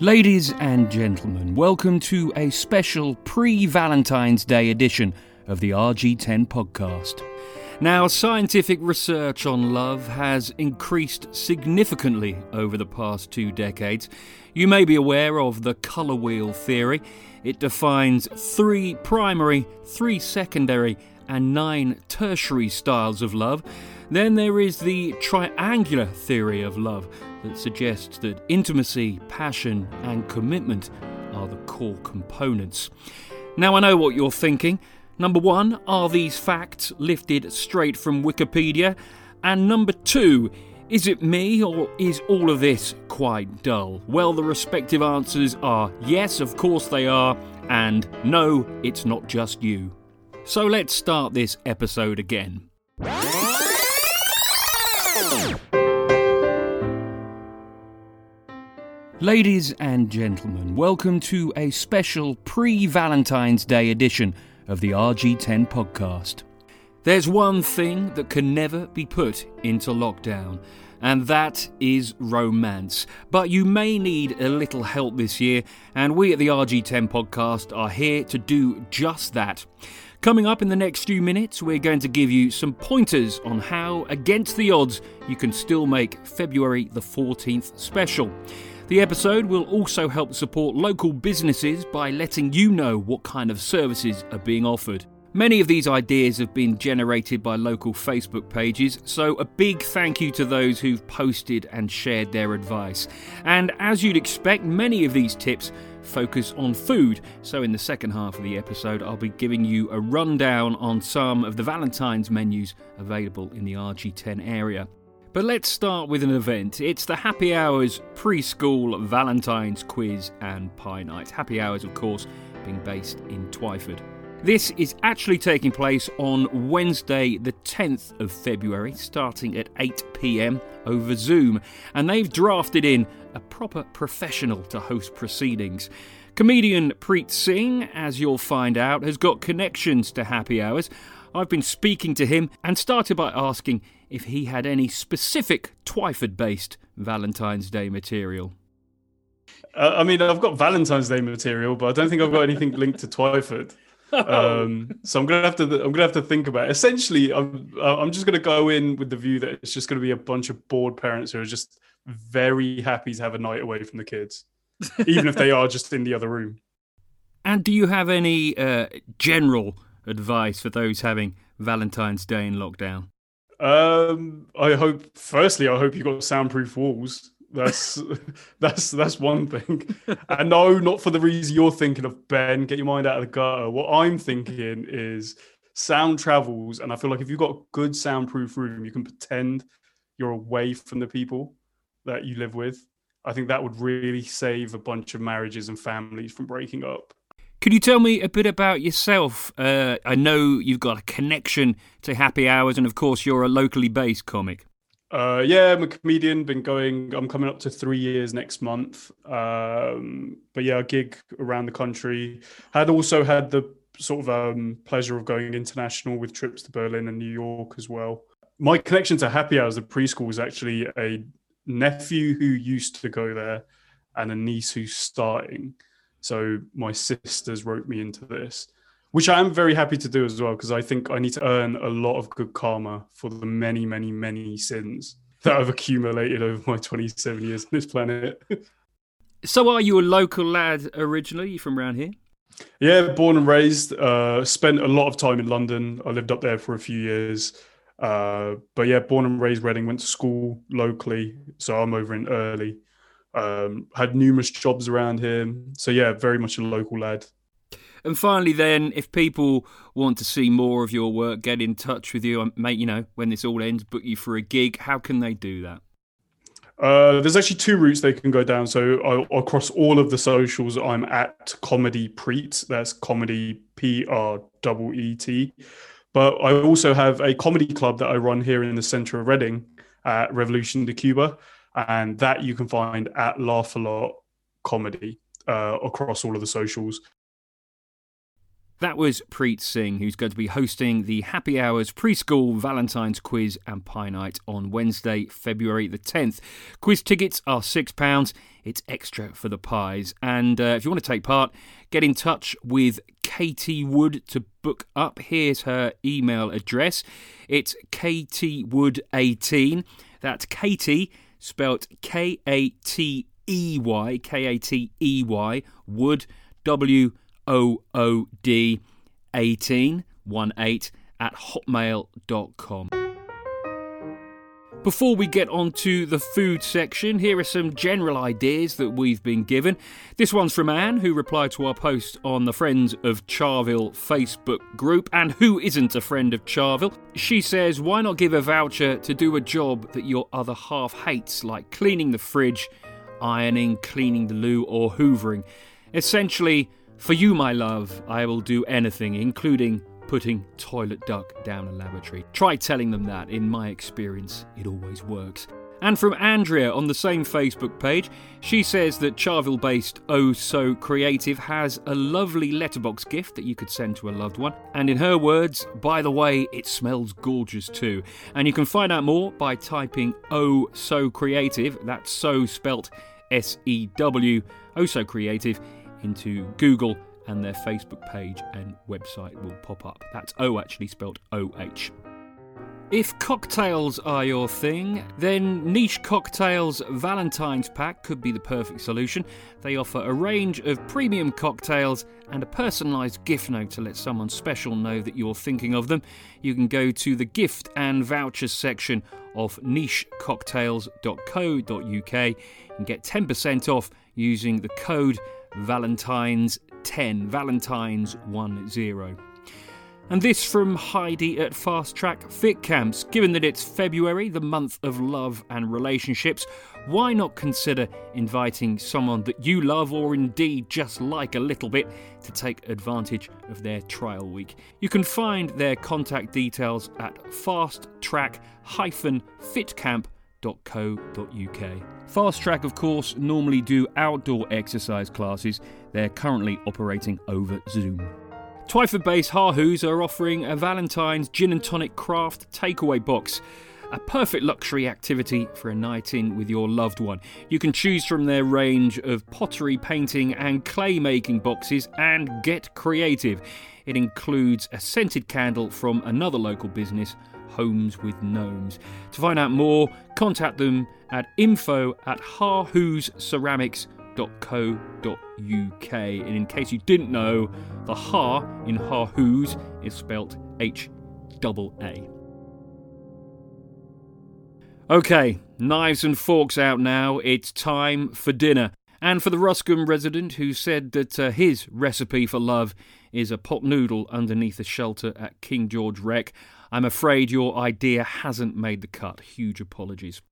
Ladies and gentlemen, welcome to a special pre Valentine's Day edition of the RG10 podcast. Now, scientific research on love has increased significantly over the past two decades. You may be aware of the colour wheel theory. It defines three primary, three secondary, and nine tertiary styles of love. Then there is the triangular theory of love that suggests that intimacy, passion, and commitment are the core components. Now, I know what you're thinking. Number one, are these facts lifted straight from Wikipedia? And number two, is it me or is all of this quite dull? Well, the respective answers are yes, of course they are, and no, it's not just you. So let's start this episode again. Ladies and gentlemen, welcome to a special pre Valentine's Day edition of the RG10 podcast. There's one thing that can never be put into lockdown, and that is romance. But you may need a little help this year, and we at the RG10 podcast are here to do just that. Coming up in the next few minutes, we're going to give you some pointers on how, against the odds, you can still make February the 14th special. The episode will also help support local businesses by letting you know what kind of services are being offered. Many of these ideas have been generated by local Facebook pages, so a big thank you to those who've posted and shared their advice. And as you'd expect, many of these tips focus on food, so in the second half of the episode, I'll be giving you a rundown on some of the Valentine's menus available in the RG10 area. But let's start with an event. It's the Happy Hours preschool Valentine's quiz and pie night. Happy Hours, of course, being based in Twyford. This is actually taking place on Wednesday, the 10th of February, starting at 8 pm over Zoom, and they've drafted in a proper professional to host proceedings. Comedian Preet Singh, as you'll find out, has got connections to Happy Hours. I've been speaking to him and started by asking if he had any specific Twyford based Valentine's Day material. Uh, I mean, I've got Valentine's Day material, but I don't think I've got anything linked to Twyford. Um, so I'm gonna have to I'm gonna have to think about it. Essentially, I'm I'm just gonna go in with the view that it's just gonna be a bunch of bored parents who are just very happy to have a night away from the kids, even if they are just in the other room. And do you have any uh, general advice for those having Valentine's Day in lockdown? Um, I hope. Firstly, I hope you got soundproof walls. That's that's that's one thing. And no, not for the reason you're thinking of, Ben. Get your mind out of the gutter. What I'm thinking is sound travels, and I feel like if you've got a good soundproof room, you can pretend you're away from the people that you live with. I think that would really save a bunch of marriages and families from breaking up. Could you tell me a bit about yourself? Uh, I know you've got a connection to Happy Hours, and of course, you're a locally based comic. Uh, yeah, I'm a comedian. Been going. I'm coming up to three years next month. Um, but yeah, a gig around the country. Had also had the sort of um, pleasure of going international with trips to Berlin and New York as well. My connection to Happy Hours, the preschool, was actually a nephew who used to go there and a niece who's starting. So my sisters wrote me into this, which I am very happy to do as well, because I think I need to earn a lot of good karma for the many, many, many sins that I've accumulated over my 27 years on this planet. so are you a local lad originally? You from around here? Yeah, born and raised. Uh, spent a lot of time in London. I lived up there for a few years. Uh, but yeah, born and raised Reading, went to school locally. So I'm over in Earley. Um, had numerous jobs around here. So yeah, very much a local lad. And finally, then, if people want to see more of your work, get in touch with you, mate. You know, when this all ends, book you for a gig. How can they do that? Uh, there's actually two routes they can go down. So I, across all of the socials, I'm at Comedy Preet. That's comedy P R E E T. But I also have a comedy club that I run here in the centre of Reading at Revolution de Cuba and that you can find at Laugh a Lot Comedy uh, across all of the socials. That was Preet Singh, who's going to be hosting the Happy Hours preschool Valentine's quiz and pie night on Wednesday, February the 10th. Quiz tickets are £6. It's extra for the pies. And uh, if you want to take part, get in touch with Katey Wood to book up. Here's her email address. It's kateywood18. That's Katie, spelt K A T E Y, K A T E Y, Wood, W OOD 18 at hotmail.com. Before we get on to the food section, here are some general ideas that we've been given. This one's from Anne, who replied to our post on the Friends of Charville Facebook group. And who isn't a friend of Charville? She says, Why not give a voucher to do a job that your other half hates, like cleaning the fridge, ironing, cleaning the loo, or hoovering? Essentially, for you, my love, I will do anything, including putting toilet duck down a lavatory. Try telling them that. In my experience, it always works. And from Andrea on the same Facebook page, she says that Charville based Oh Sew Creative has a lovely letterbox gift that you could send to a loved one. And in her words, by the way, it smells gorgeous too. And you can find out more by typing Oh Sew Creative, that's so spelt S E W, Oh Sew Creative into Google and their Facebook page and website will pop up. That's O actually spelled O H. If cocktails are your thing, then Niche Cocktails Valentine's Pack could be the perfect solution. They offer a range of premium cocktails and a personalised gift note to let someone special know that you're thinking of them. You can go to the gift and vouchers section of nichecocktails.co.uk and get 10% off using the code Valentine's 10, Valentine's 10. And this from Heidi at Fast Track Fit Camps. Given that it's February, the month of love and relationships, why not consider inviting someone that you love or indeed just like a little bit to take advantage of their trial week? You can find their contact details at fasttrack-fitcamp.com Fast Track, of course, normally do outdoor exercise classes. They're currently operating over Zoom. Twyford based Hahoos are offering a Valentine's gin and tonic craft takeaway box. A perfect luxury activity for a night in with your loved one. You can choose from their range of pottery, painting, and clay making boxes and get creative. It includes a scented candle from another local business Homes with Gnomes. To find out more, contact them at info at hahoosceramics.co.uk. And in case you didn't know, the Ha in Hahoos is spelt H double A. Okay, knives and forks out now. It's time for dinner. And for the Ruscombe resident who said that uh, his recipe for love is a pot noodle underneath a shelter at King George Rec, I'm afraid your idea hasn't made the cut. Huge apologies.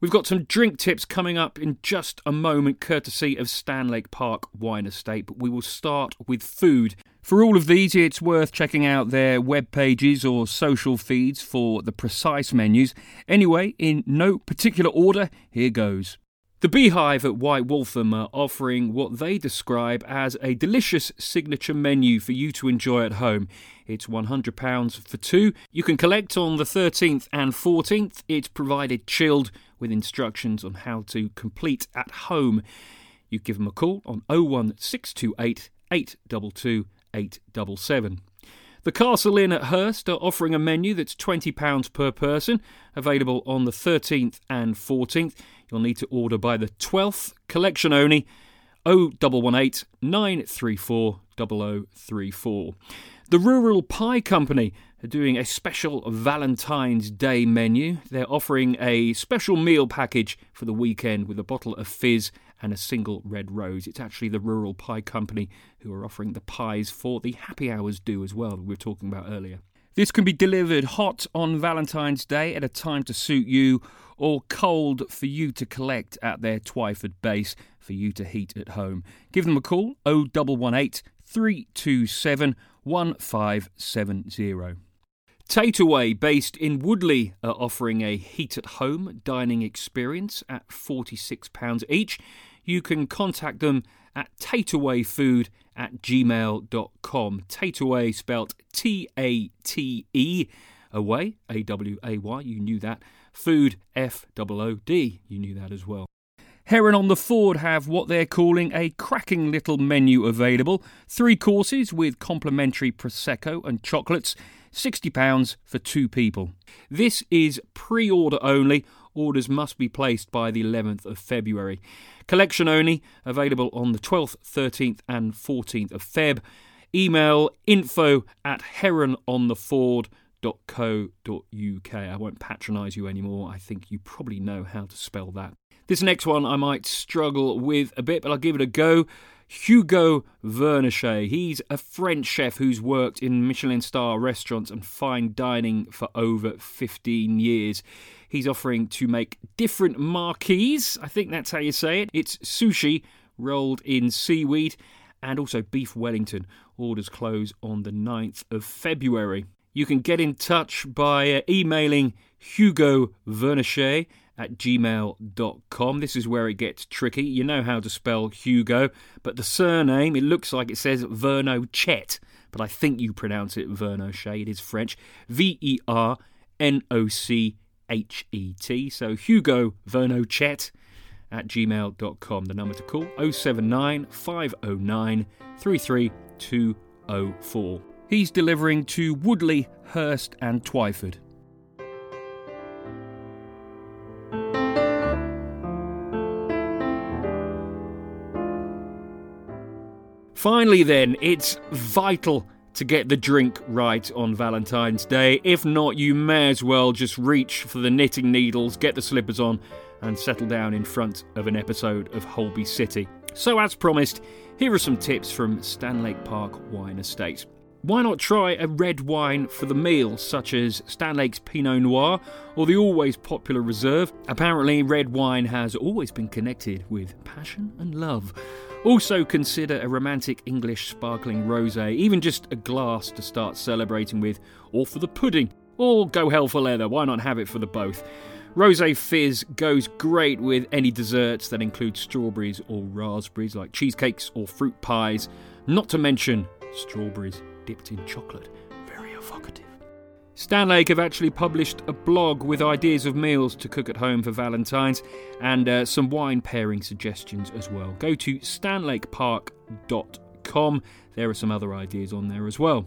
We've got some drink tips coming up in just a moment, courtesy of Stanlake Park Wine Estate, but we will start with food. For all of these, it's worth checking out their web pages or social feeds for the precise menus. Anyway, in no particular order, here goes. The Beehive at White Waltham are offering what they describe as a delicious signature menu for you to enjoy at home. It's £100 for two. You can collect on the 13th and 14th. It's provided chilled with instructions on how to complete at home. You give them a call on 01628 822 877. The Castle Inn at Hurst are offering a menu that's £20 per person, available on the 13th and 14th. You'll need to order by the 12th, collection only 0118 934 0034. The Rural Pie Company are doing a special Valentine's Day menu. They're offering a special meal package for the weekend with a bottle of fizz and a single red rose. It's actually the Rural Pie Company who are offering the pies for the happy hours do as well, we were talking about earlier. This can be delivered hot on Valentine's Day at a time to suit you or cold for you to collect at their Twyford base for you to heat at home. Give them a call 0118 327 1570. Tateaway, based in Woodley, are offering a heat at home dining experience at £46 each. you can contact them at tateawayfood at gmail.com. Tateaway spelt T A T E, away, A W A Y, you knew that. Food, F O O D, you knew that as well. Heron on the Ford have what they're calling a cracking little menu available. Three courses with complimentary Prosecco and chocolates, £60 for two people. This is pre order only. Orders must be placed by the 11th of February. Collection only, available on the 12th, 13th, and 14th of Feb. Email info at heronontheford.co.uk. I won't patronise you anymore. I think you probably know how to spell that. This next one I might struggle with a bit, but I'll give it a go. Hugo Vernochet. He's a French chef who's worked in Michelin star restaurants and fine dining for over 15 years. He's offering to make different marquees. I think that's how you say it. It's sushi rolled in seaweed and also beef Wellington. Orders close on the 9th of February. You can get in touch by uh, emailing Hugo Vernochet at gmail.com. This is where it gets tricky. You know how to spell Hugo, but the surname, it looks like it says Vernochet, but I think you pronounce it Vernochet. It is French. V E R N O C H E T. So Hugo Vernochet at gmail.com. The number to call 079 509 33204. He's delivering to Woodley, Hurst, and Twyford. Finally, then, it's vital to get the drink right on Valentine's Day. If not, you may as well just reach for the knitting needles, get the slippers on, and settle down in front of an episode of Holby City. So, as promised, here are some tips from Stanlake Park Wine Estate. Why not try a red wine for the meal, such as Stanlake's Pinot Noir or the always popular Reserve? Apparently, red wine has always been connected with passion and love. Also, consider a romantic English sparkling rosé, even just a glass to start celebrating with, or for the pudding, or go hell for leather. Why not have it for the both? Rosé fizz goes great with any desserts that include strawberries or raspberries, like cheesecakes or fruit pies, not to mention strawberries dipped in chocolate. Very evocative. Stanlake have actually published a blog with ideas of meals to cook at home for Valentine's and uh, some wine pairing suggestions as well. Go to stanlakepark.com. There are some other ideas on there as well.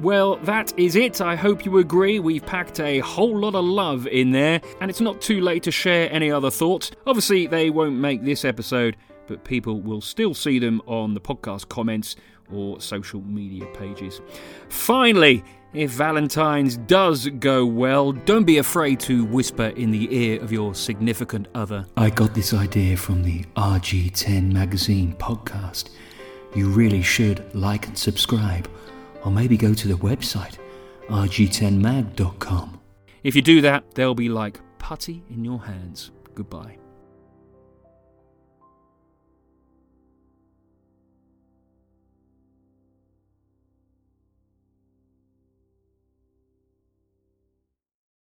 Well, that is it. I hope you agree. We've packed a whole lot of love in there, and it's not too late to share any other thoughts. Obviously, they won't make this episode but people will still see them on the podcast comments or social media pages. Finally, if Valentine's does go well, don't be afraid to whisper in the ear of your significant other. I got this idea from the RG10 Magazine podcast. You really should like and subscribe, or maybe go to the website rg10mag.com. If you do that, they'll be like putty in your hands. Goodbye.